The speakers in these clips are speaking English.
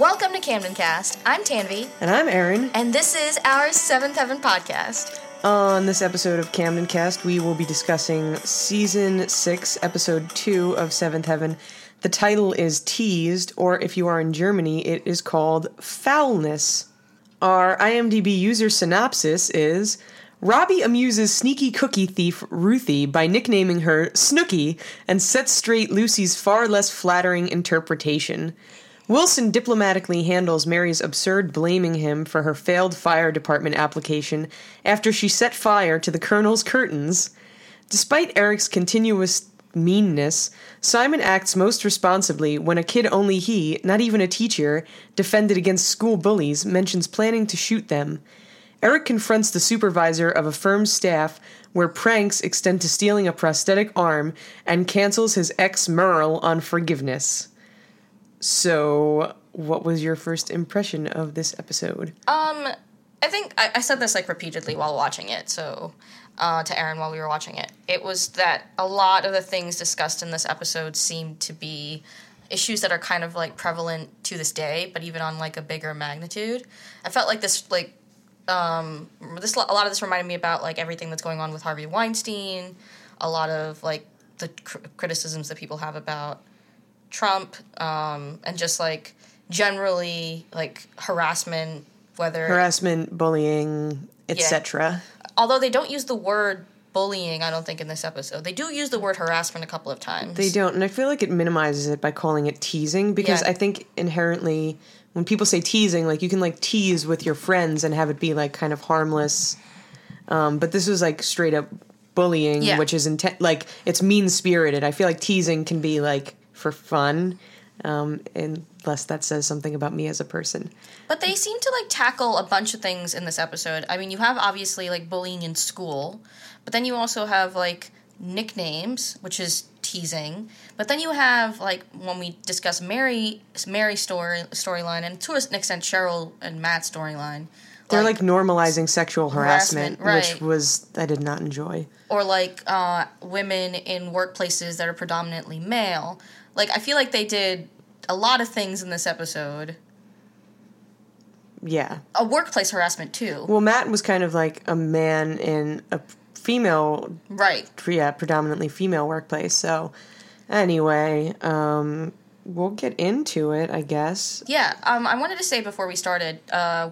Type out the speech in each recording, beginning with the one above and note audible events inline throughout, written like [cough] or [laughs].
Welcome to Camden Cast. I'm Tanvi, And I'm Aaron. and this is our Seventh Heaven podcast. On this episode of Camden Cast, we will be discussing season 6, episode 2 of Seventh Heaven. The title is Teased, or if you are in Germany, it is called Foulness. Our IMDb user synopsis is Robbie amuses sneaky cookie thief Ruthie by nicknaming her Snooky and sets straight Lucy's far less flattering interpretation. Wilson diplomatically handles Mary's absurd blaming him for her failed fire department application after she set fire to the colonel's curtains. Despite Eric's continuous meanness, Simon acts most responsibly when a kid only he, not even a teacher, defended against school bullies, mentions planning to shoot them. Eric confronts the supervisor of a firm's staff where pranks extend to stealing a prosthetic arm and cancels his ex Merle on forgiveness. So, what was your first impression of this episode? Um, I think I, I said this like repeatedly while watching it. So, uh, to Aaron while we were watching it, it was that a lot of the things discussed in this episode seemed to be issues that are kind of like prevalent to this day, but even on like a bigger magnitude. I felt like this like um this a lot of this reminded me about like everything that's going on with Harvey Weinstein, a lot of like the cr- criticisms that people have about Trump, um, and just like generally like harassment, whether Harassment, bullying, etc. although they don't use the word bullying, I don't think in this episode they do use the word harassment a couple of times. They don't, and I feel like it minimizes it by calling it teasing because Yeah. I think inherently when people say teasing, like you can like tease with your friends and have it be like kind of harmless. Um, but this was like straight up bullying, Yeah. which is intent like it's mean spirited. I feel like teasing can be like for fun, um, unless that says something about me as a person. But they seem to like tackle a bunch of things in this episode. I mean, you have obviously like bullying in school, but then you also have like nicknames, which is teasing. But then you have like when we discuss Mary Mary's story storyline and to an extent Cheryl and Matt's storyline. They're like, normalizing sexual harassment, Harassment, which was I did not enjoy. or like uh, women in workplaces that are predominantly male. Like I feel like they did a lot of things in this episode. Yeah. A workplace harassment too. Well, Matt was kind of like a man in a female right. yeah, predominantly female workplace. So, anyway, um, we'll get into it, I guess. Yeah, um, I wanted to say before we started, uh,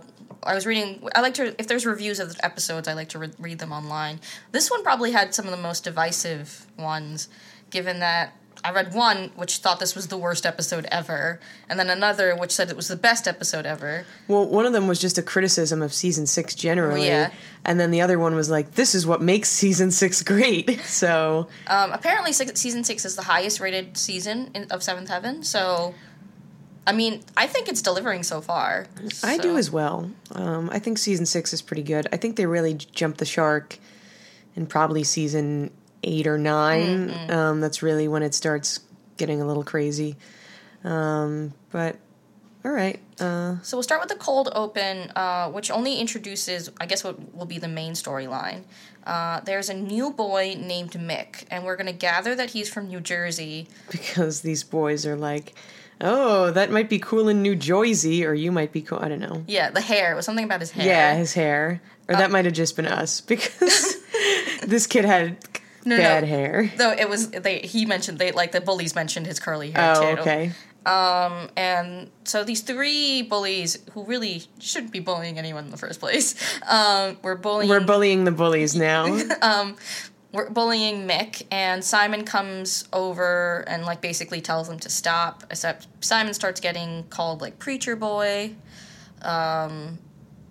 I was reading. I like to if there's reviews of the episodes, I like to re- read them online. This one probably had some of the most divisive ones, given that I read one which thought this was the worst episode ever, and then another which said it was the best episode ever. Well, one of them was just a criticism of season six generally, Yeah. and then the other one was like, "This is what makes season six great." [laughs] So, Um, apparently, six, season six is the highest rated season in, of Seventh Heaven. So, I mean, I think it's delivering so far. I do as well. Um, I think season six is pretty good. I think they really jumped the shark in probably season eight or 9 Mm-hmm. Um, that's really when it starts getting a little crazy. Um, but all right. Uh, So we'll start with the cold open, uh, which only introduces, I guess, what will be the main storyline. Uh, there's a new boy named Mick, and we're going to gather that he's from New Jersey. [laughs] because these boys are like, oh, that might be cool in New Jersey, or you might be cool. I don't know. Yeah, the hair. It was something about his hair. Yeah, his hair. Or Uh, that might have just been us [laughs] because [laughs] this kid had No, no. bad hair. Though it was, they he mentioned they like the bullies mentioned his curly hair Oh, too. okay. Um, and so these three bullies who really shouldn't be bullying anyone in the first place, um, were bullying. We're bullying the bullies [laughs] now. We're bullying Mick, and Simon comes over and like basically tells them to stop. Except Simon starts getting called like preacher boy. Um,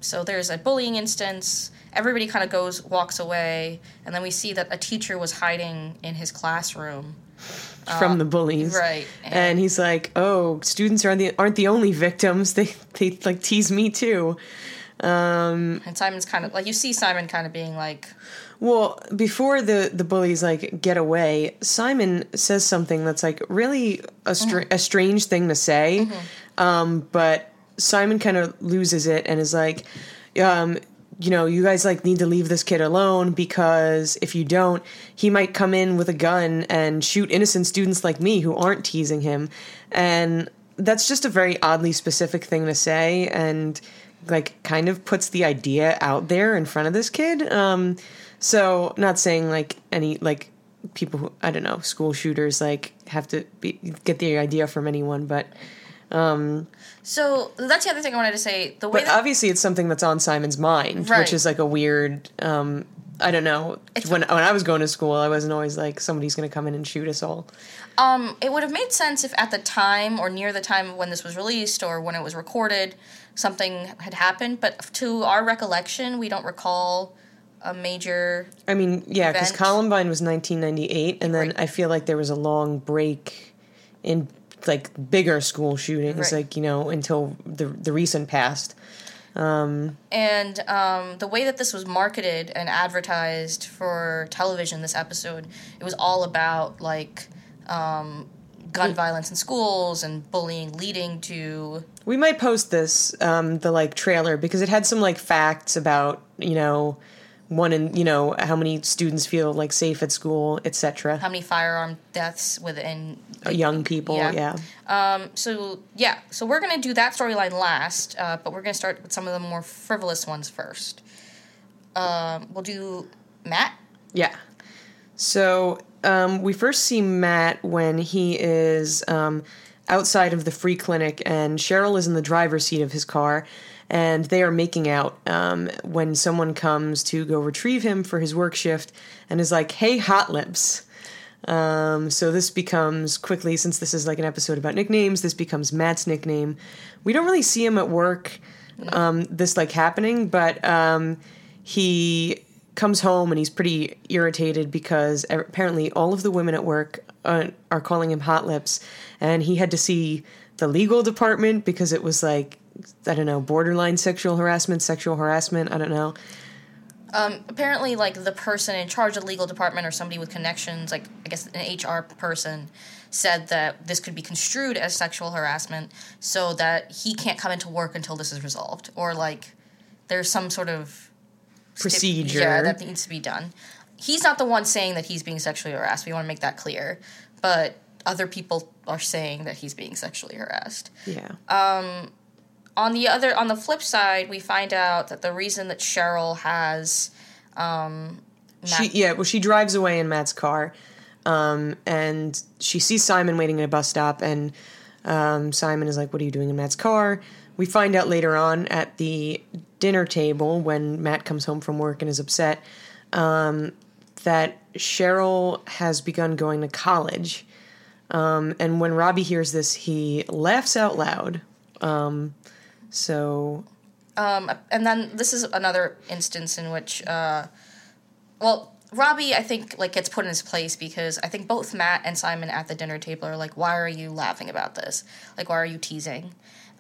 so there's a bullying instance. Everybody kind of goes walks away, and then we see that a teacher was hiding in his classroom. from the bullies. Uh, right, And, and- he's like, "Oh, students aren't the aren't the only victims. [laughs] They they like tease me too." And Simon's kind of like you see Simon kind of being like, Well, before the the bullies like get away, Simon says something that's like really a str- Mm-hmm. a strange thing to say. Um, but Simon kind of loses it and is like, um, you know, you guys like need to leave this kid alone because if you don't, he might come in with a gun and shoot innocent students like me who aren't teasing him. And that's just a very oddly specific thing to say, and like kind of puts the idea out there in front of this kid. Um, so not saying like any like people who I don't know school shooters like have to be, get the idea from anyone, but um, So that's the other thing I wanted to say. The way but that obviously it's something that's on Simon's mind, Right. which is like a weird. Um, I don't know. It's- when when I was going to school, I wasn't always like somebody's going to come in and shoot us all. Um, it would have made sense if at the time or near the time when this was released or when it was recorded, something had happened. But to our recollection, we don't recall a major. I mean, yeah, because Columbine was 1998, and then Right. I feel like there was a long break in like bigger school shootings, Right. like you know, until the the recent past. And um, the way that this was marketed and advertised for television, this episode, it was all about like um, gun violence in schools and bullying leading to. We might post this, um, the like trailer, because it had some like facts about you know, one in you know how many students feel like safe at school, etc. How many firearm deaths within Young people, Yeah. yeah. Um, so yeah, so we're gonna do that storyline last, uh, but we're gonna start with some of the more frivolous ones first. Um, we'll do Matt. Yeah. So um, we first see Matt when he is um, outside of the free clinic, and Cheryl is in the driver's seat of his car, and they are making out um, when someone comes to go retrieve him for his work shift and is like, hey, hot lips. Um, so this becomes quickly, since this is like an episode about nicknames, this becomes Matt's nickname. We don't really see him at work, um, this like happening, but um, he comes home and he's pretty irritated because apparently all of the women at work uh, are calling him hot lips, and he had to see the legal department because it was like I don't know borderline sexual harassment, sexual harassment. I don't know. Um, apparently, like the person in charge of the legal department or somebody with connections, like I guess an HR person, said that this could be construed as sexual harassment, so that he can't come into work until this is resolved, or like there's some sort of Procedure. yeah, that needs to be done. He's not the one saying that he's being sexually harassed. We want to make that clear, but other people are saying that he's being sexually harassed Yeah. On the other on the flip side we find out that the reason that cheryl has um She yeah, well she drives away in Matt's car, um, and she sees Simon waiting at a bus stop, and um, Simon is like, "What are you doing in Matt's car?" We find out later on at the dinner table when Matt comes home from work and is upset um, that Cheryl has begun going to college, um, and when Robbie hears this, he laughs out loud. Um, so um and then this is another instance in which uh well robbie i think like gets put in his place because i think both matt and simon at the dinner table are like why are you laughing about this like why are you teasing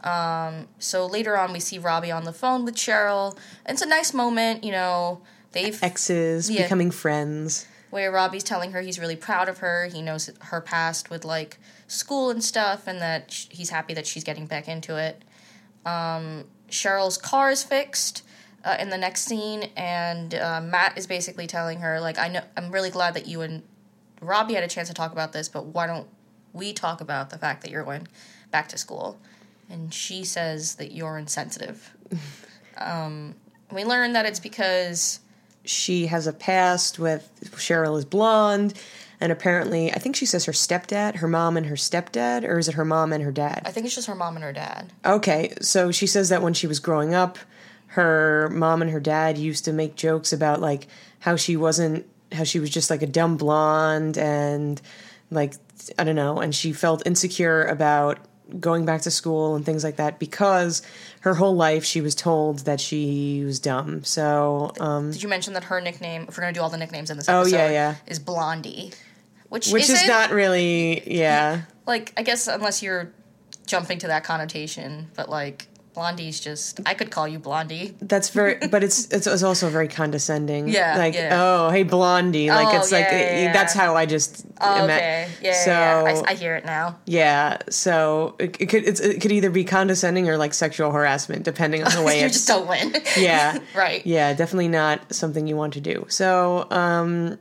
um so later on we see robbie on the phone with cheryl and it's a nice moment you know they've exes Yeah. becoming friends. where Robbie's telling her he's really proud of her. He knows her past with like school and stuff, and that sh- he's happy that she's getting back into it. Um, Cheryl's car is fixed uh, in the next scene, and uh, Matt is basically telling her like, "I know, I'm really glad that you and Robbie had a chance to talk about this, but why don't we talk about the fact that you're going back to school?" And she says that you're insensitive. [laughs] um, we learn that it's because she has a past with Cheryl is blonde, and apparently, I think she says her stepdad, her mom and her stepdad, or is it her mom and her dad? I think it's just her mom and her dad. Okay, so she says that when she was growing up, her mom and her dad used to make jokes about like how she wasn't, how she was just like a dumb blonde, and like, I don't know, and she felt insecure about going back to school and things like that because her whole life she was told that she was dumb. So, um, Did you mention that her nickname, if we're going to do all the nicknames in this Oh, episode, yeah, yeah. is Blondie? Which, which is isn't- really, yeah. like I guess unless you're jumping to that connotation, but like Blondie's just I could call you Blondie. That's very, [laughs] but it's, it's it's also very condescending. Yeah, like yeah. oh hey blondie, like Oh, it's like yeah, yeah, yeah. that's how I just. Oh, ima- okay, yeah, So. I, I hear it now. yeah, so it, it could it's, it could either be condescending or like sexual harassment, depending on the way [laughs] you it's. just don't win. yeah, [laughs] right. yeah, definitely not something you want to do. So um,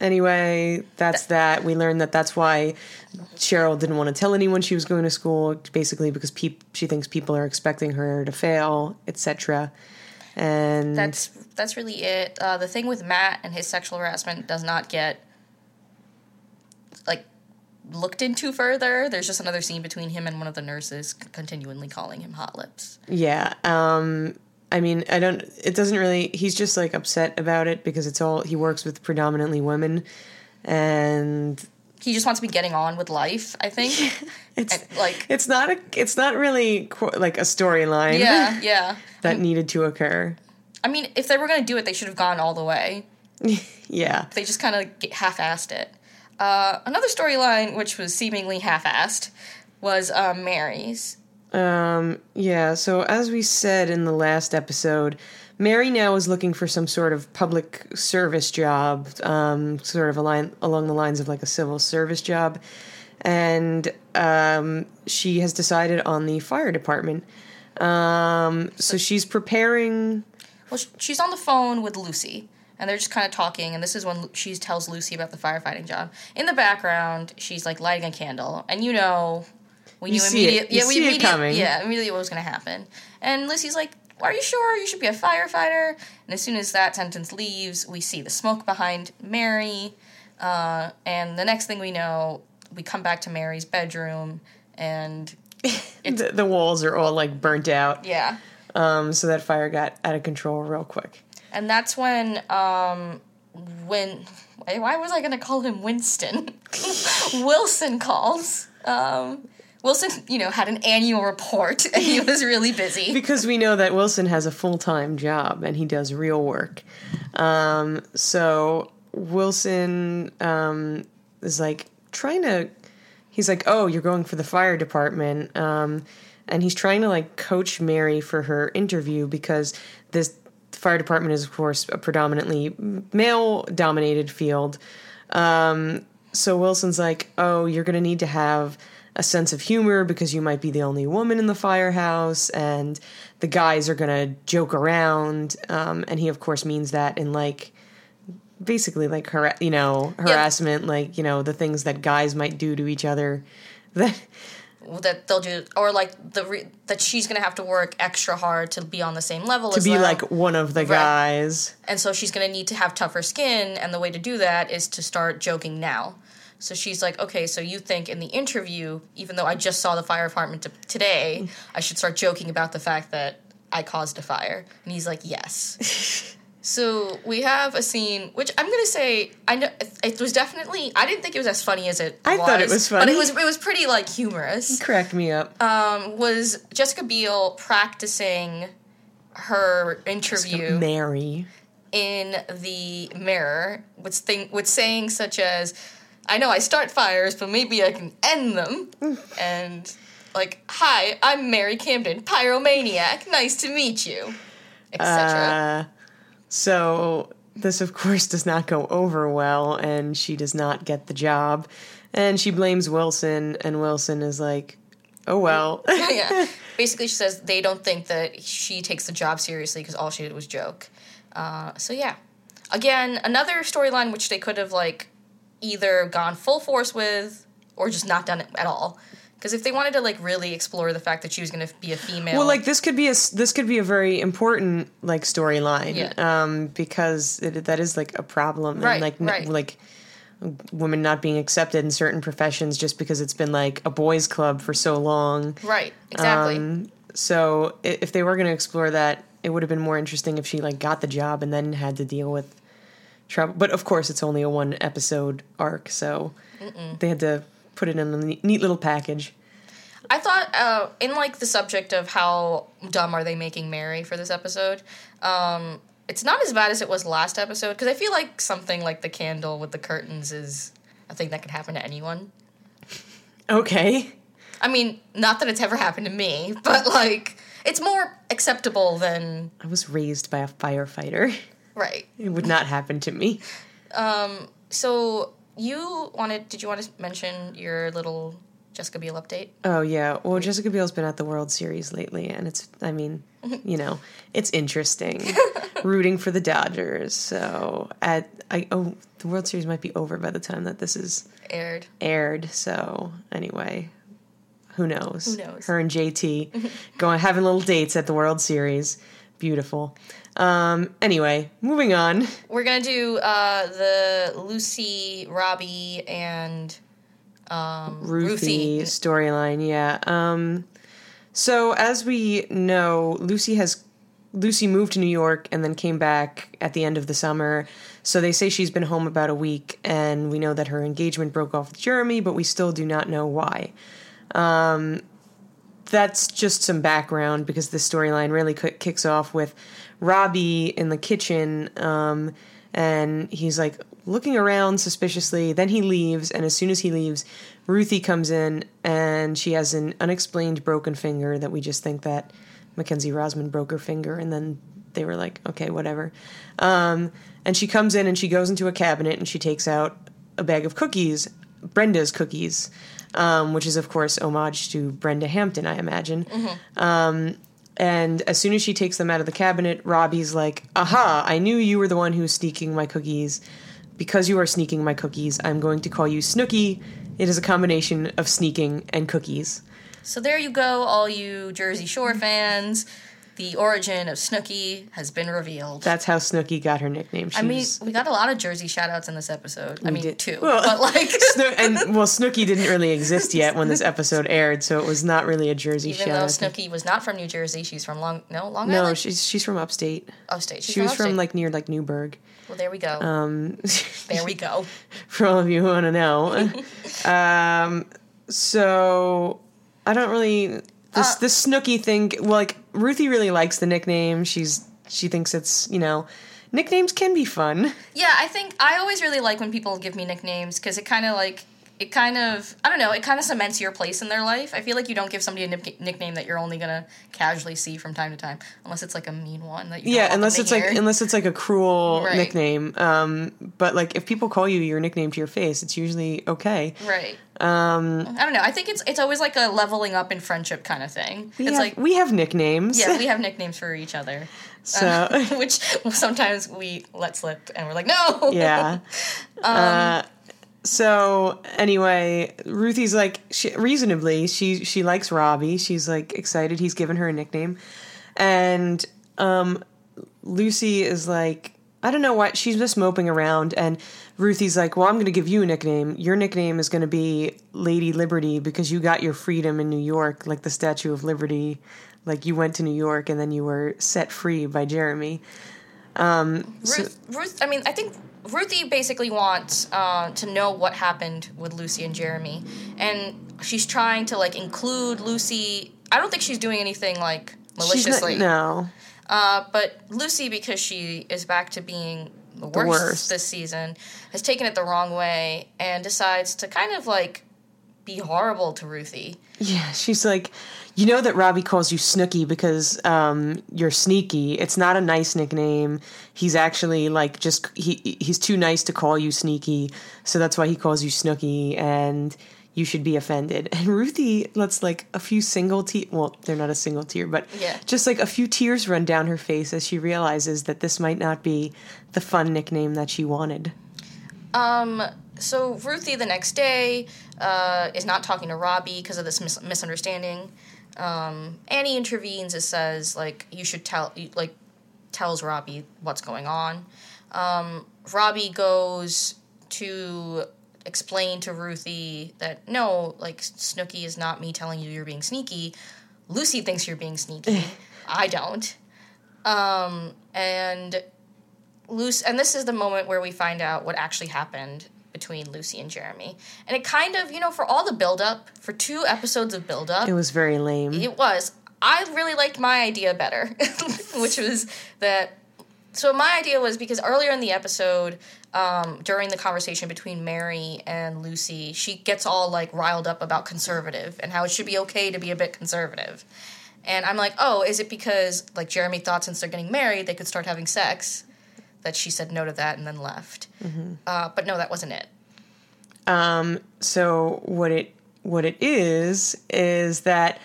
Anyway, that's that. We learned that that's why Cheryl didn't want to tell anyone she was going to school, basically because peop- she thinks people are expecting her to fail, etc. And That's that's really it. Uh, the thing with Matt and his sexual harassment does not get like looked into further. There's just another scene between him and one of the nurses continually calling him hot lips. yeah, um, I mean, I don't. It doesn't really. He's just like upset about it because it's all he works with predominantly women, and He just wants to be getting on with life. I think. [laughs] it's And, like it's not a. It's not really qu- like a storyline. yeah, [laughs] yeah. that needed to occur. I mean, if they were going to do it, they should have gone all the way. [laughs] Yeah. They just kind of half-assed it. Uh, another storyline, which was seemingly half-assed, was uh, Mary's. Um, yeah, so as we said in the last episode, Mary now is looking for some sort of public service job, um, sort of align, along the lines of like a civil service job. And um, she has decided on the fire department. Um, so she's preparing. Well, she's on the phone with Lucy, and they're just kind of talking. And this is when she tells Lucy about the firefighting job. In the background, she's like lighting a candle, and you know, we You knew see it. immediately. Yeah, we see immediately. coming. Yeah, immediately what was going to happen. And Lucy's like, "Are you sure you should be a firefighter?" And as soon as that sentence leaves, we see the smoke behind Mary, uh, and the next thing we know, we come back to Mary's bedroom, and [laughs] The, the walls are all like burnt out. yeah. Um, so that fire got out of control real quick. And that's when, um, when why why was I going to call him Winston? [laughs] Wilson calls. Um, Wilson, you know, had an annual report and he was really busy. [laughs] because we know that Wilson has a full time job and he does real work. Um, so Wilson um, is like trying to. He's like, "Oh, you're going for the fire department," um, and he's trying to like coach Mary for her interview because this fire department is, of course, a predominantly male dominated field. Um, so Wilson's like, "Oh, you're going to need to have a sense of humor because you might be the only woman in the firehouse, and the guys are going to joke around." Um, and he, of course, means that in like basically like har- you know harassment, like you know the things that guys might do to each other. [laughs] That That they'll do, or like the re- that she's going to have to work extra hard to be on the same level to be them. like one of the guys. and so she's going to need to have tougher skin and the way to do that is to start joking now so she's like okay so you think in the interview even though i just saw the fire department t- today [laughs] i should start joking about the fact that i caused a fire and he's like yes [laughs] so we have a scene which i'm going to say i know it was definitely i didn't think it was as funny as it I was thought it was funny, but it was it was pretty like humorous He Cracked me up. um was jessica biel practicing her interview Mary. in the mirror with thing with saying such as I know I start fires, but maybe I can end them. and like, hi, I'm Mary Camden, pyromaniac. Nice to meet you, etc. Uh, so this, of course, does not go over well, and she does not get the job. And she blames Wilson, and Wilson is like, "Oh well." [laughs] yeah. [laughs] Basically, she says they don't think that she takes the job seriously because all she did was joke. Uh, so yeah, again, another storyline which they could have like either gone full force with or just not done it at all. Because if they wanted to like really explore the fact that she was going to be a female, well, like this could be a this could be a very important like storyline, Yeah. um, because it, that is like a problem, Right, and like n- right. like women not being accepted in certain professions just because it's been like a boys' club for so long. right, exactly. Um, so if they were going to explore that, it would have been more interesting if she like got the job and then had to deal with trouble. But of course, it's only a one episode arc, so they had to put it in a neat, neat little package. I thought uh, in like the subject of how dumb are they making Mary for this episode, um, it's not as bad as it was last episode because I feel like something like the candle with the curtains is a thing that could happen to anyone. Okay. I mean, not that it's ever happened to me, but like it's more acceptable than I was raised by a firefighter. [laughs] right. It would not happen to me. Um, So you wanted? Did you want to mention your little Jessica Biel update. Oh yeah. Well, Jessica Biel's been at the World Series lately, and it's. I mean, [laughs] you know, it's interesting. [laughs] rooting for the Dodgers. So at I oh the World Series might be over by the time that this is Aired. aired. So anyway, who knows? Who knows? Her and JT [laughs] going having little dates at the World Series. Beautiful. Um. Anyway, moving on. We're gonna do uh, the Lucy, Robbie, and um, Ruthie, Ruthie. storyline. Yeah. Um, so as we know, Lucy has Lucy moved to New York and then came back at the end of the summer. So they say she's been home about a week, and we know that her engagement broke off with Jeremy, but we still do not know why. Um, that's just some background because the storyline really kicks off with Robbie in the kitchen, um, and he's like looking around suspiciously. Then he leaves, and as soon as he leaves, Ruthie comes in, and she has an unexplained broken finger that we just think that Mackenzie Rosman broke her finger, and then they were like, okay, whatever. Um, and she comes in and she goes into a cabinet and she takes out a bag of cookies, Brenda's cookies, um, which is, of course, homage to Brenda Hampton, I imagine. Um, and as soon as she takes them out of the cabinet, Robbie's like, aha, I knew you were the one who was sneaking my cookies. Because you are sneaking my cookies, I'm going to call you Snooky. It is a combination of sneaking and cookies. So there you go, all you Jersey Shore fans. The origin of Snooky has been revealed. That's how Snooky got her nickname. She I mean, was- we got a lot of Jersey shout outs in this episode. I mean, did- two. Well- but like, [laughs] Sno- and [laughs] well, Snooky didn't really exist yet when this episode aired, so it was not really a Jersey even shout. though out. Snooky was not from New Jersey, she's from Long, no, Long Island. No, she's she's from upstate. Upstate. She's She was upstate. from like near like Newburgh. Well, there we go. Um, [laughs] there we go. for all of you who want to know. um, so I don't really this Uh, this Snooky thing. Well, like Ruthie really likes the nickname. She's she thinks it's you know nicknames can be fun. Yeah, I think I always really like when people give me nicknames because it kind of like it kind of I don't know it kind of cements your place in their life. I feel like you don't give somebody a nick- nickname that you're only gonna casually see from time to time, unless it's like a mean one that you Yeah, unless it's to like unless it's like a cruel Right. nickname. Um, but like if people call you your nickname to your face, it's usually okay. right. Um, I don't know. I think it's it's always like a leveling up in friendship kind of thing. We it's have, like we have nicknames. yeah, we [laughs] have nicknames for each other, so [laughs] [laughs] which sometimes we let slip and we're like no. yeah. Um, uh, so anyway, Ruthie's like she, reasonably she she likes Robbie. She's like excited he's given her a nickname, and um, Lucy is like I don't know why she's just moping around, and Ruthie's like, well, I'm going to give you a nickname. Your nickname is going to be Lady Liberty because you got your freedom in New York, like the Statue of Liberty. Like you went to New York and then you were set free by Jeremy. Ruth, Ruth, I mean, I think Ruthie basically wants uh, to know what happened with Lucy and Jeremy, and she's trying to like include Lucy. I don't think she's doing anything like She's not, maliciously, no. uh, but Lucy, because she is back to being the worst, worst. this season, has taken it the wrong way and decides to kind of like be horrible to Ruthie. Yeah, she's like, you know that Robbie calls you Snooky because um, you're sneaky. It's not a nice nickname. He's actually like just he he's too nice to call you sneaky, so that's why he calls you Snooky, and you should be offended. [laughs] And Ruthie lets like a few single te well, they're not a single tear, but Yeah. just like a few tears run down her face as she realizes that this might not be the fun nickname that she wanted. Um, so Ruthie the next day uh, is not talking to Robbie because of this mis- misunderstanding. Um, Annie intervenes and says like you should tell like tells Robbie what's going on. Um, Robbie goes to explain to Ruthie that no, like Snooky is not me telling you you're being sneaky. Lucy thinks you're being sneaky. [laughs] I don't. Um, and Lucy, and this is the moment where we find out what actually happened between Lucy and Jeremy. And it kind of, you know, for all the buildup, for two episodes of buildup, It was very lame. it was. I really liked my idea better, [laughs] which was that. So my idea was because earlier in the episode, um, during the conversation between Mary and Lucy, she gets all like riled up about conservative and how it should be okay to be a bit conservative. And I'm like, oh, is it because like Jeremy thought since they're getting married they could start having sex? That she said no to that and then left. Uh, but no, that wasn't it. Um, so what it what it is is that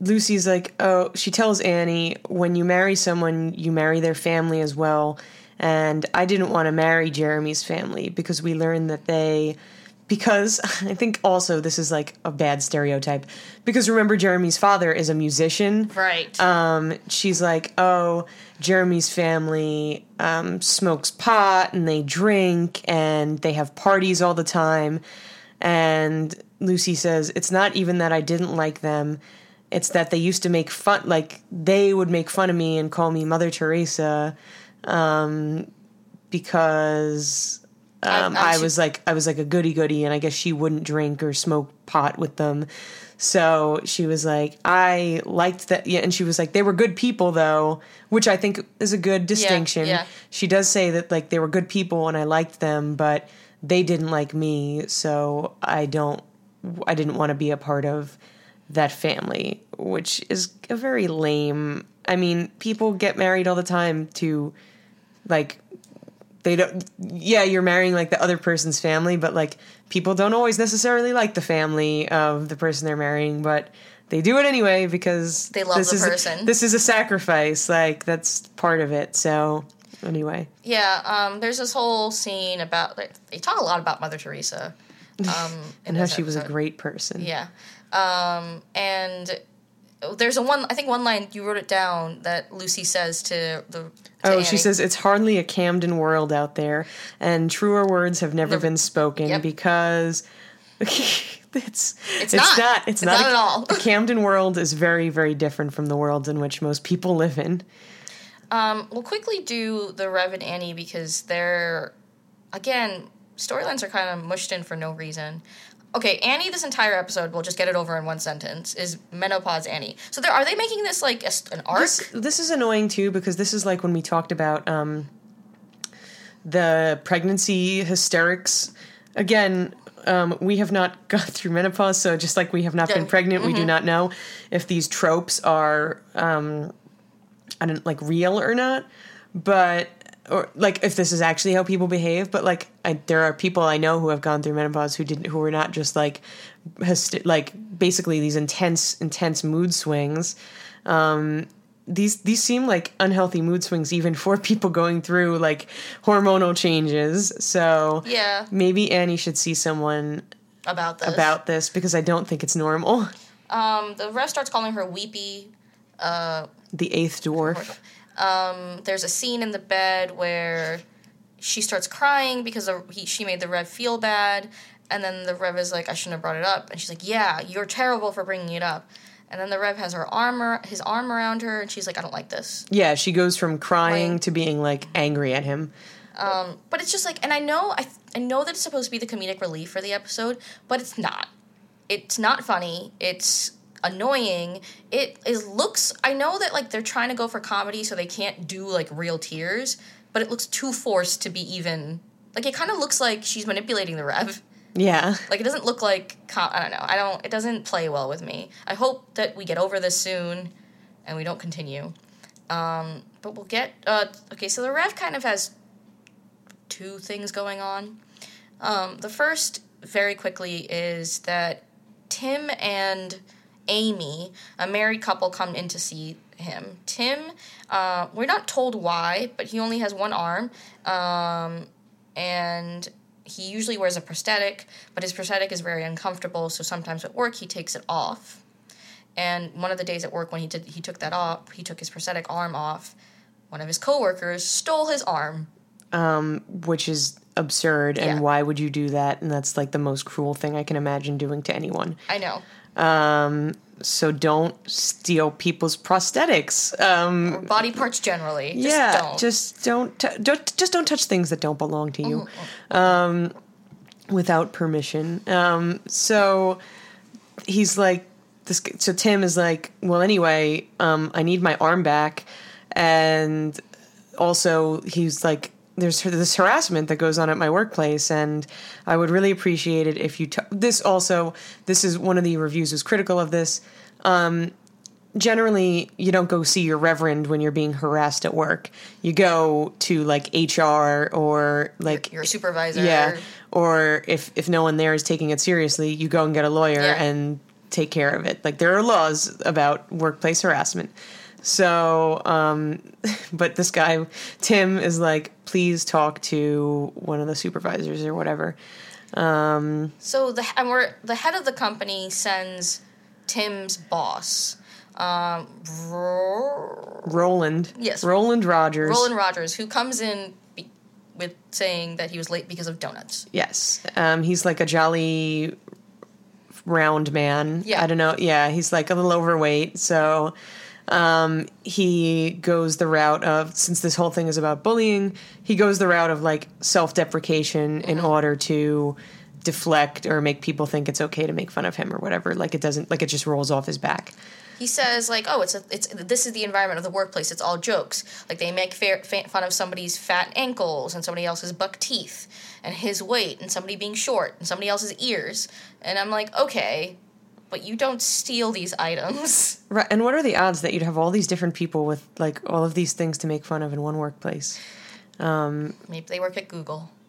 Lucy's like, oh, she tells Annie, when you marry someone, you marry their family as well. And I didn't want to marry Jeremy's family because we learned that they, because [laughs] I think also this is like a bad stereotype. Because remember, Jeremy's father is a musician. Right. Um, she's like, oh, Jeremy's family um, smokes pot and they drink and they have parties all the time. And Lucy says, it's not even that I didn't like them it's that they used to make fun like they would make fun of me and call me mother teresa um, because um, I, I, was like I was like a goody goody, and I guess she wouldn't drink or smoke pot with them. So she was like, I liked that, yeah, and she was like, they were good people though, which I think is a good distinction. Yeah, yeah. She does say that like they were good people and I liked them, but they didn't like me, so I don't, I didn't want to be a part of that family, which is a very lame. I mean, people get married all the time to like they don't yeah, you're marrying like the other person's family, but like people don't always necessarily like the family of the person they're marrying, but they do it anyway because they love this the is person. A, this is a sacrifice, like that's part of it. So anyway. Yeah, um, there's this whole scene about like, they talk a lot about Mother Teresa. Um, [laughs] and how she episode. was a great person. Yeah. Um, and there's a one I think one line you wrote it down that Lucy says to the to Oh, Annie. she says it's hardly a Camden world out there and truer words have never, been spoken yep. because [laughs] it's it's, it's not. not it's, it's not, not a, at all. the Camden world is very very different from the worlds in which most people live in. Um, we'll quickly do the Rev and Annie because they're again storylines are kind of mushed in for no reason okay, Annie, this entire episode, we'll just get it over in one sentence, is menopause Annie. So there, are they making this like a, an arc? This, this, is annoying too because this is like when we talked about um, the pregnancy hysterics. Again, um, we have not [laughs] gone through menopause, so just like we have not been pregnant, mm-hmm. we do not know if these tropes are, um, I don't like real or not. But or like if this is actually how people behave but like I, there are people i know who have gone through menopause who didn't who were not just like hyst- like basically these intense intense mood swings. Um these these seem like unhealthy mood swings even for people going through like hormonal changes. So yeah. maybe annie should see someone about this. about this because i don't think it's normal. Um the rev starts calling her weepy uh the eighth dwarf um, there's a scene in the bed where she starts crying because he, she made the Rev feel bad, and then the Rev is like, "I shouldn't have brought it up," and she's like, "Yeah, you're terrible for bringing it up." And then the Rev has her arm, his arm around her, and she's like, "I don't like this." Yeah, she goes from crying to being like angry at him. Um, but it's just like, and I know, I I know that it's supposed to be the comedic relief for the episode, but it's not. It's not funny. It's annoying. It is looks. I know that like they're trying to go for comedy, so they can't do like real tears, but it looks too forced to be even. Like it kind of looks like she's manipulating the rev. Yeah. Like it doesn't look like I don't know. I don't. It doesn't play well with me. I hope that we get over this soon, and we don't continue. Um, but we'll get. Uh, okay, so the rev kind of has two things going on. Um, the first, very quickly, is that Tim and Amy, a married couple, come in to see him. Tim, uh, we're not told why, but he only has one arm, um, and he usually wears a prosthetic, but his prosthetic is very uncomfortable, so sometimes at work he takes it off. And one of the days at work when he did he took that off, he took his prosthetic arm off. One of his coworkers stole his arm. Um, which is absurd and why would you do that? And that's like the most cruel thing I can imagine doing to anyone. I know. Um, so don't steal people's prosthetics. Um, Or body parts generally. Just yeah, don't. just don't, t- don't just don't touch things that don't belong to you Mm-hmm. um, without permission. Um, so he's like this. So Tim is like, well, anyway, um, I need my arm back, and also he's like. There's this harassment that goes on at my workplace, and I would really appreciate it if you. T- this also, this is one of the reviews was critical of this. Um, generally you don't go see your reverend when you're being harassed at work. You go to like HR or like Your supervisor. yeah, or if if no one there is taking it seriously, you go and get a lawyer Yeah. and take care of it. Like there are laws about workplace harassment. So, um, [laughs] but this guy Tim is like, please talk to one of the supervisors or whatever. Um, So the and we're the head of the company sends Tim's boss, um, Ro- Roland, Yes. Roland Rogers, Roland Rogers, who comes in be- with saying that he was late because of donuts. Yes. Um, he's like a jolly round man. Yeah. I don't know. Yeah, he's like a little overweight. So um, he goes the route of, since this whole thing is about bullying, he goes the route of like self deprecation in order to deflect or make people think it's okay to make fun of him or whatever. Like it doesn't, like it just rolls off his back. He says like, "Oh, it's a, it's this is the environment of the workplace. It's all jokes. Like they make fair, fa- fun of somebody's fat ankles and somebody else's buck teeth and his weight and somebody being short and somebody else's ears." And I'm like, "Okay, but you don't steal these items." [laughs] Right. And what are the odds that you'd have all these different people with like all of these things to make fun of in one workplace? Um, Maybe they work at Google. [laughs]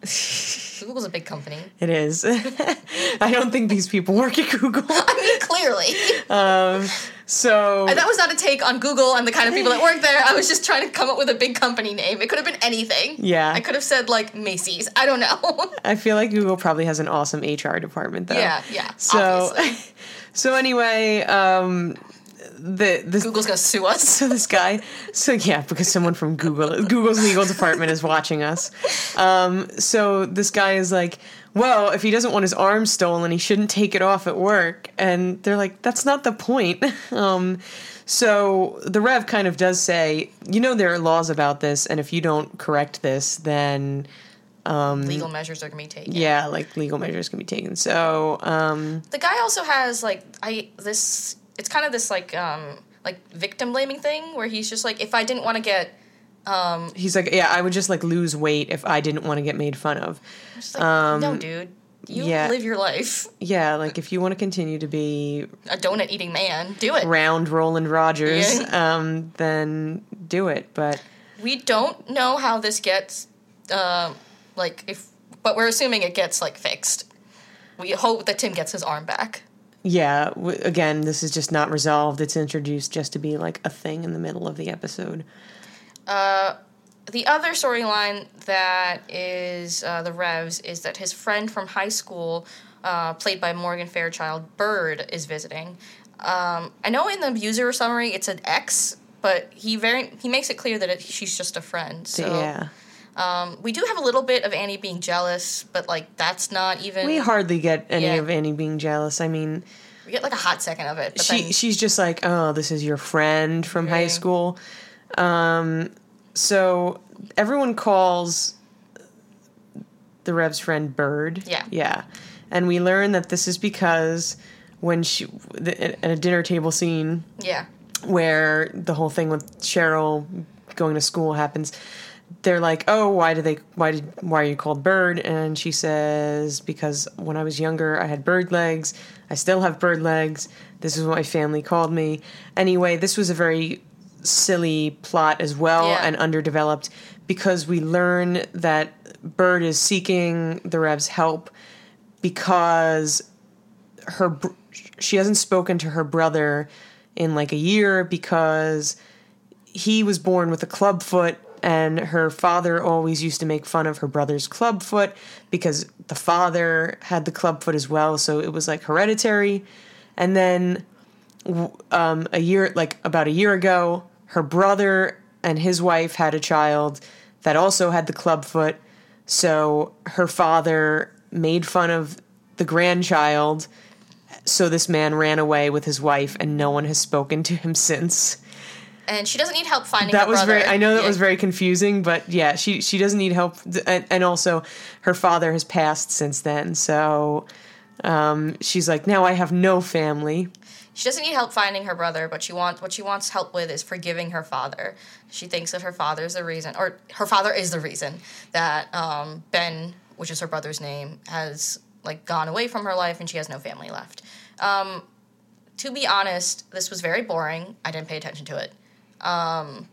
Google's a big company. It is. [laughs] I don't think these people work at Google. I mean, clearly. Um, So And that was not a take on Google and the kind of people that work there. I was just trying to come up with a big company name. It could have been anything. Yeah. I could have said like Macy's. I don't know. I feel like Google probably has an awesome HR department though. yeah, yeah. So obviously. So anyway, um the this Google's gonna sue us. [laughs] so this guy so yeah because someone from google google's legal department is watching us. Um, so this guy is like well if he doesn't want his arm stolen he shouldn't take it off at work. And they're like that's not the point. [laughs] Um, so the rev kind of does say you know there are laws about this and if you don't correct this then Legal measures are gonna be taken. yeah like legal measures can be taken so um, The guy also has like I this. It's kind of this like um like victim blaming thing where he's just like if I didn't want to get Um, he's like yeah i would just like lose weight if i didn't want to get made fun of like no dude you Um, yeah. live your life yeah like if you want to continue to be a donut eating man do it round Roland Rogers, Yeah. um, then do it. But we don't know how this gets um like if but we're assuming it gets like fixed we hope that tim gets his arm back yeah, w- again, this is just not resolved. It's introduced just to be like a thing in the middle of the episode. Uh, the other storyline that is uh, the revs is that his friend from high school uh, played by morgan fairchild bird is visiting um, i know in the user summary it's an x but he very he makes it clear that it, she's just a friend so yeah, um, we do have a little bit of annie being jealous but like that's not even we hardly get any Yeah. of Annie being jealous. I mean, we get like a hot second of it but she then she's just like, oh, this is your friend from high school. Um, so everyone calls the Rev's friend Bird. Yeah. yeah, and we learn that this is because when she the, at a dinner table scene yeah where the whole thing with Cheryl going to school happens. They're like, "Oh, why do they? Why did? Why are you called Bird?" And she says, "Because when I was younger, I had bird legs. I still have bird legs. This is what my family called me." Anyway, this was a very silly plot as well Yeah. and underdeveloped because we learn that Bird is seeking the Rev's help because her br- she hasn't spoken to her brother in like a year because he was born with a club foot and her father always used to make fun of her brother's club foot because the father had the club foot as well so it was like hereditary. And then um, a year like about a year ago her brother and his wife had a child that also had the club foot so her father made fun of the grandchild so this man ran away with his wife and no one has spoken to him [laughs] since and she doesn't need help finding that her was brother. very i know that Yeah. was very confusing but yeah she she doesn't need help and, and also her father has passed since then so um, she's like now i have no family She doesn't need help finding her brother, but she wants what she wants help with is forgiving her father. She thinks that her father is the reason, or her father is the reason that um, Ben, which is her brother's name, has like gone away from her life and she has no family left. Um, to be honest, this was very boring. I didn't pay attention to it. Um,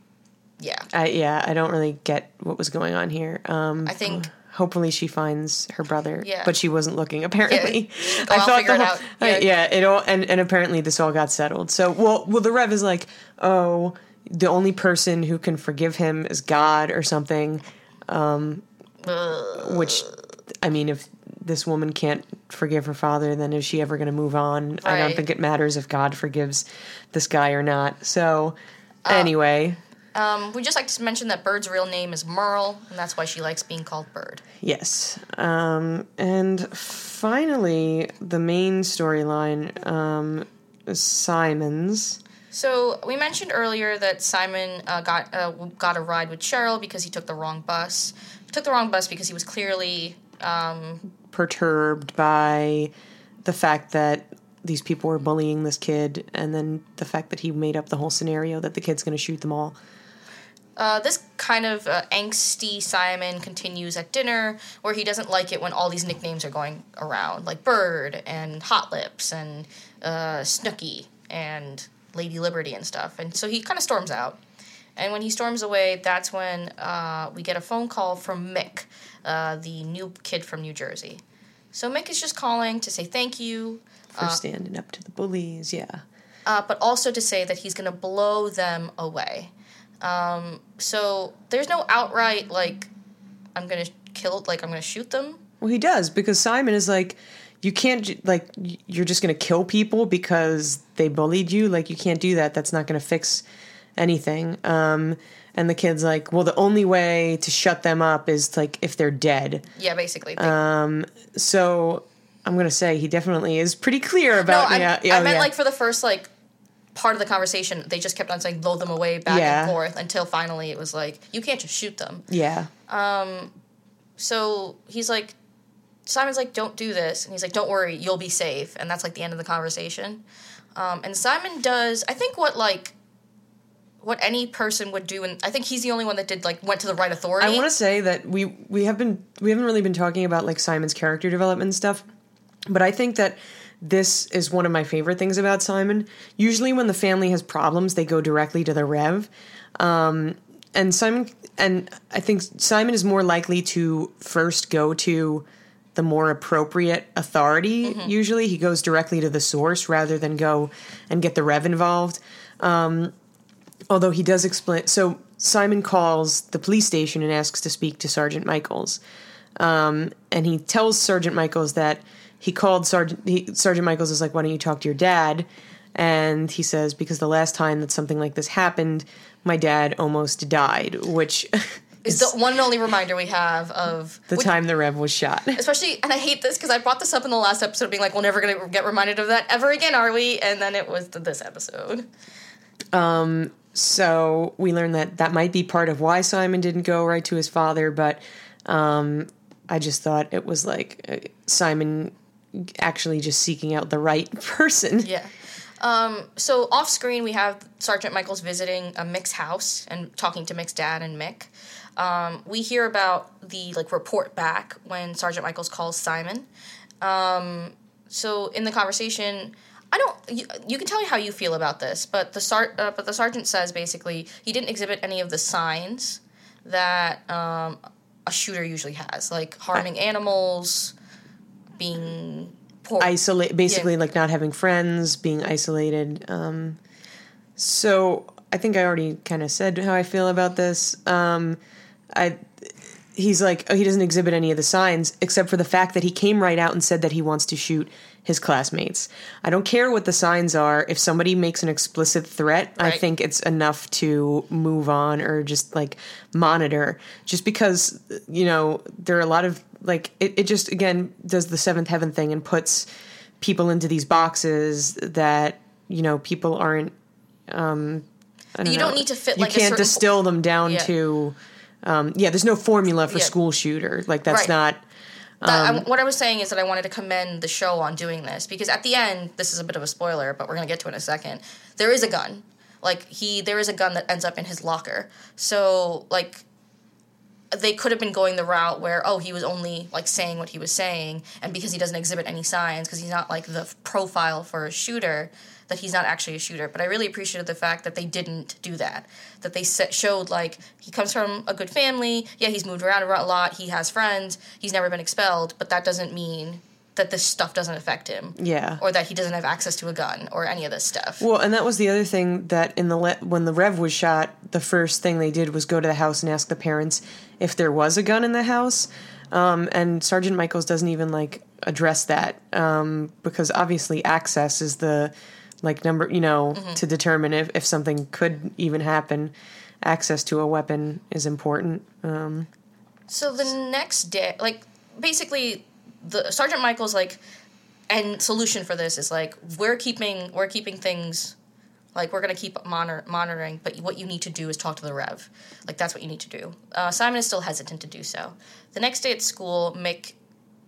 yeah, I, yeah, I don't really get what was going on here. Um, I think- Hopefully she finds her brother, Yeah. but she wasn't looking. [laughs] Apparently, Yeah, go out, figure it out. I- Yeah. yeah, it all and, and apparently this all got settled. So, well, well, the Rev is like, oh, the only person who can forgive him is God or something. Um, which, I mean, if this woman can't forgive her father, then is she ever going to move on? I don't think it matters if God forgives this guy or not. So, Uh, anyway. um, we just like to mention that Bird's real name is Merle, and that's why she likes being called Bird. Yes. Um, and finally, the main storyline um, is Simon's. So we mentioned earlier that Simon uh, got uh, got a ride with Cheryl because he took the wrong bus. He took the wrong bus because he was clearly um, perturbed by the fact that these people were bullying this kid, and then the fact that he made up the whole scenario that the kid's going to shoot them all. Uh, this kind of uh, angsty Simon continues at dinner, where he doesn't like it when all these nicknames are going around, like Bird and Hot Lips and uh, Snooky and Lady Liberty and stuff. And so he kind of storms out. And when he storms away, that's when uh, we get a phone call from Mick, uh, the new kid from New Jersey. So Mick is just calling to say thank you, For standing up to the bullies, yeah. uh, but also to say that he's going to blow them away. Um, so there's no outright like I'm going to kill, like I'm going to shoot them. Well, he does because Simon is like, you can't like you're just going to kill people because they bullied you. Like you can't do that. That's not going to fix anything. Um, and the kid's like, well, the only way to shut them up is like if they're dead. Yeah, basically. Um, So I'm going to say he definitely is pretty clear about. I, yeah, I yeah, meant yeah. like for the first like part of the conversation, they just kept on saying blow them away back Yeah. and forth until finally it was like you can't just shoot them. yeah. Um. So he's like, Simon's like, don't do this. And he's like, don't worry, you'll be safe. And that's like the end of the conversation. Um, and Simon does, I think, what like, what any person would do. And I think he's the only one that did like, went to the right authority. I want to say that we we have been we haven't really been talking about like Simon's character development stuff, but I think that this is one of my favorite things about Simon. Usually, when the family has problems, they go directly to the Rev, um, and Simon and I think Simon is more likely to first go to the more appropriate authority. Usually, he goes directly to the source rather than go and get the Rev involved although he does explain so simon calls the police station and asks to speak to sergeant michaels um, and he tells sergeant michaels that he called sergeant he, sergeant michaels is like why don't you talk to your dad and he says because the last time that something like this happened my dad almost died which [laughs] is the one and only reminder we have of the which- time the rev was shot [laughs] Especially, and I hate this because I brought this up in the last episode, being like, "We're never gonna get reminded of that ever again, are we?" And then it was th- this episode. Um. so we learned that that might be part of why Simon didn't go right to his father, but um, I just thought it was like uh, Simon actually just seeking out the right [laughs] person. Yeah. Um, so off screen, we have Sergeant Michaels visiting a Mick's house and talking to Mick's dad and Mick. Um, we hear about the like report back when Sergeant Michaels calls Simon. Um, so in the conversation, I don't. You, you can tell me how you feel about this, but the sar- uh, but the sergeant says basically he didn't exhibit any of the signs that um, a shooter usually has, like harming animals, being poor. Isolate, basically Yeah. like not having friends, being isolated. Um, so I think I already kind of said how I feel about this. Um, I. He's like, oh, he doesn't exhibit any of the signs except for the fact that he came right out and said that he wants to shoot his classmates. I don't care what the signs are. If somebody makes an explicit threat, I think it's enough to move on or just like monitor. Just because, you know, there are a lot of like, it, it just again does the seventh heaven thing and puts people into these boxes that, you know, people aren't. Um, I you know. don't need to fit You like can't distill them down Yeah. to. Um, yeah, there's no formula for Yeah. school shooter. Like that's Right. not. That, Um, I, what I was saying is that I wanted to commend the show on doing this because at the end, this is a bit of a spoiler, but we're gonna get to it in a second. There is a gun, like he, there is a gun that ends up in his locker. So like, they could have been going the route where oh he was only like saying what he was saying, and because he doesn't exhibit any signs, because he's not like the profile for a shooter, that he's not actually a shooter. But I really appreciated the fact that they didn't do that. That they set, showed like he comes from a good family. Yeah, he's moved around a lot. He has friends. He's never been expelled. But that doesn't mean that this stuff doesn't affect him. Yeah. Or that he doesn't have access to a gun or any of this stuff. Well, and that was the other thing that in the le- when the Rev was shot, the first thing they did was go to the house and ask the parents if there was a gun in the house. Um, and Sergeant Michaels doesn't even like address that um, because obviously access is the like number you know to determine if, if something could even happen. Access to a weapon is important. Um, So the next day, like basically, the Sergeant Michael's like, and solution for this is like we're keeping we're keeping things, like we're gonna keep monitor, monitoring. But what you need to do is talk to the Rev, like that's what you need to do. Uh, Simon is still hesitant to do so. The next day at school, Mick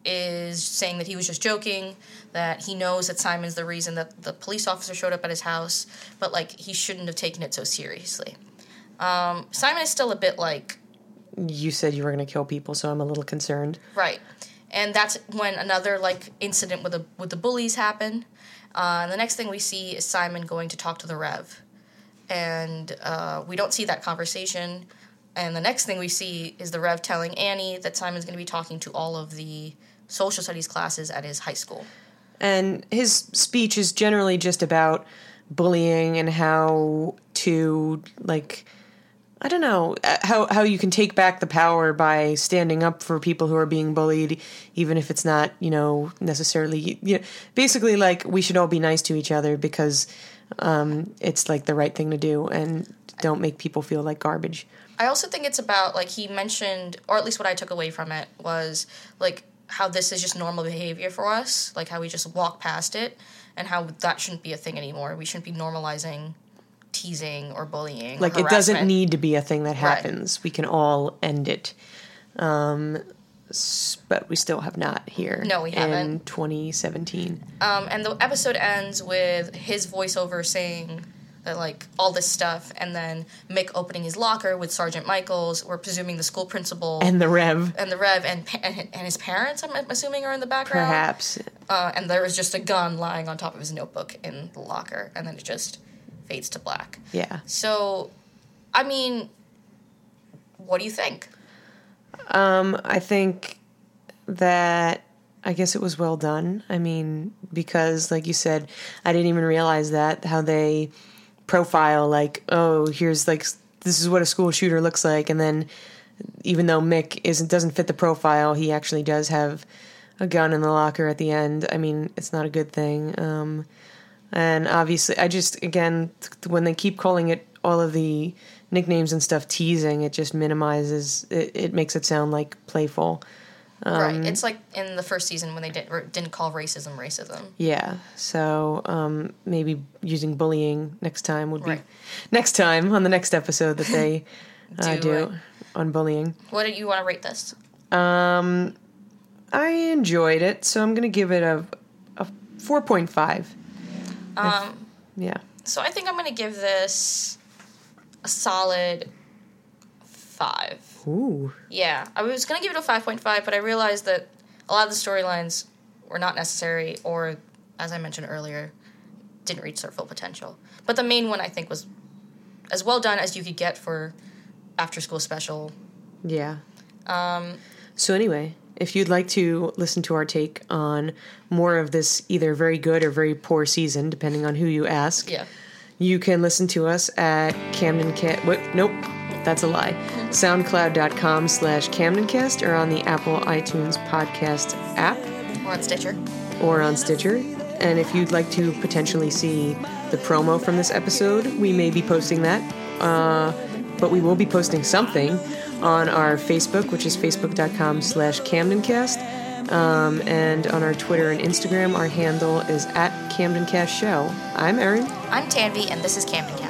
is saying that he was just joking, that he knows that Simon's the reason that the police officer showed up at his house, but like he shouldn't have taken it so seriously. Um, Simon is still a bit like you said you were going to kill people, so I'm a little concerned. Right, and that's when another like incident with the with the bullies happen. Uh, and the next thing we see is Simon going to talk to the Rev, and uh, we don't see that conversation. And the next thing we see is the Rev telling Annie that Simon's going to be talking to all of the social studies classes at his high school. And his speech is generally just about bullying and how to like I don't know uh, how how you can take back the power by standing up for people who are being bullied, even if it's not you know necessarily you know, basically like we should all be nice to each other because um, it's like the right thing to do and don't make people feel like garbage. I also think it's about like he mentioned, or at least what I took away from it was like how this is just normal behavior for us, like how we just walk past it, and how that shouldn't be a thing anymore. We shouldn't be normalizing teasing or bullying. or Like it doesn't need to be a thing that happens. We can all end it. Um, but we still have not here. No, we haven't. In 2017. Um, and the episode ends with his voiceover saying that like all this stuff, and then Mick opening his locker with Sergeant Michaels. We're presuming the school principal And the Rev, and the Rev and and and his parents. I'm assuming are in the background. perhaps. uh, and there was just a gun lying on top of his notebook in the locker, and then it just fades to black. Yeah. So, I mean, what do you think? Um, I think that I guess it was well done. I mean, because like you said, I didn't even realize that how they profile like, oh, here's like this is what a school shooter looks like, and then even though Mick isn't doesn't fit the profile, he actually does have a gun in the locker at the end. I mean, it's not a good thing. Um, and obviously, I just, again, when they keep calling it all of the nicknames and stuff teasing, it just minimizes, it, it makes it sound like playful. Um, right. It's like in the first season when they did, didn't call racism racism. Yeah. So um, maybe using bullying next time would be right. next time on the next episode that they do, [laughs] uh, do on bullying. What did you want to rate this? Um, I enjoyed it, so I'm going to give it a, a 4.5. Um, if, yeah. So I think I'm going to give this a solid five. Ooh. Yeah. I was going to give it a 5.5, but I realized that a lot of the storylines were not necessary or, as I mentioned earlier, didn't reach their full potential. But the main one, I think, was as well done as you could get for after school special. Yeah. Um, so, anyway, if you'd like to listen to our take on more of this either very good or very poor season, depending on who you ask, Yeah, you can listen to us at Camden Cat. What? Nope, that's a lie. SoundCloud.com slash CamdenCast or on the Apple iTunes podcast app or on Stitcher. or on Stitcher. And if you'd like to potentially see the promo from this episode, we may be posting that. Uh, but we will be posting something on our Facebook, which is facebook.com slash CamdenCast. Um, and on our Twitter and Instagram, our handle is at CamdenCast Show. I'm Erin. I'm Tanvi, and this is Camden.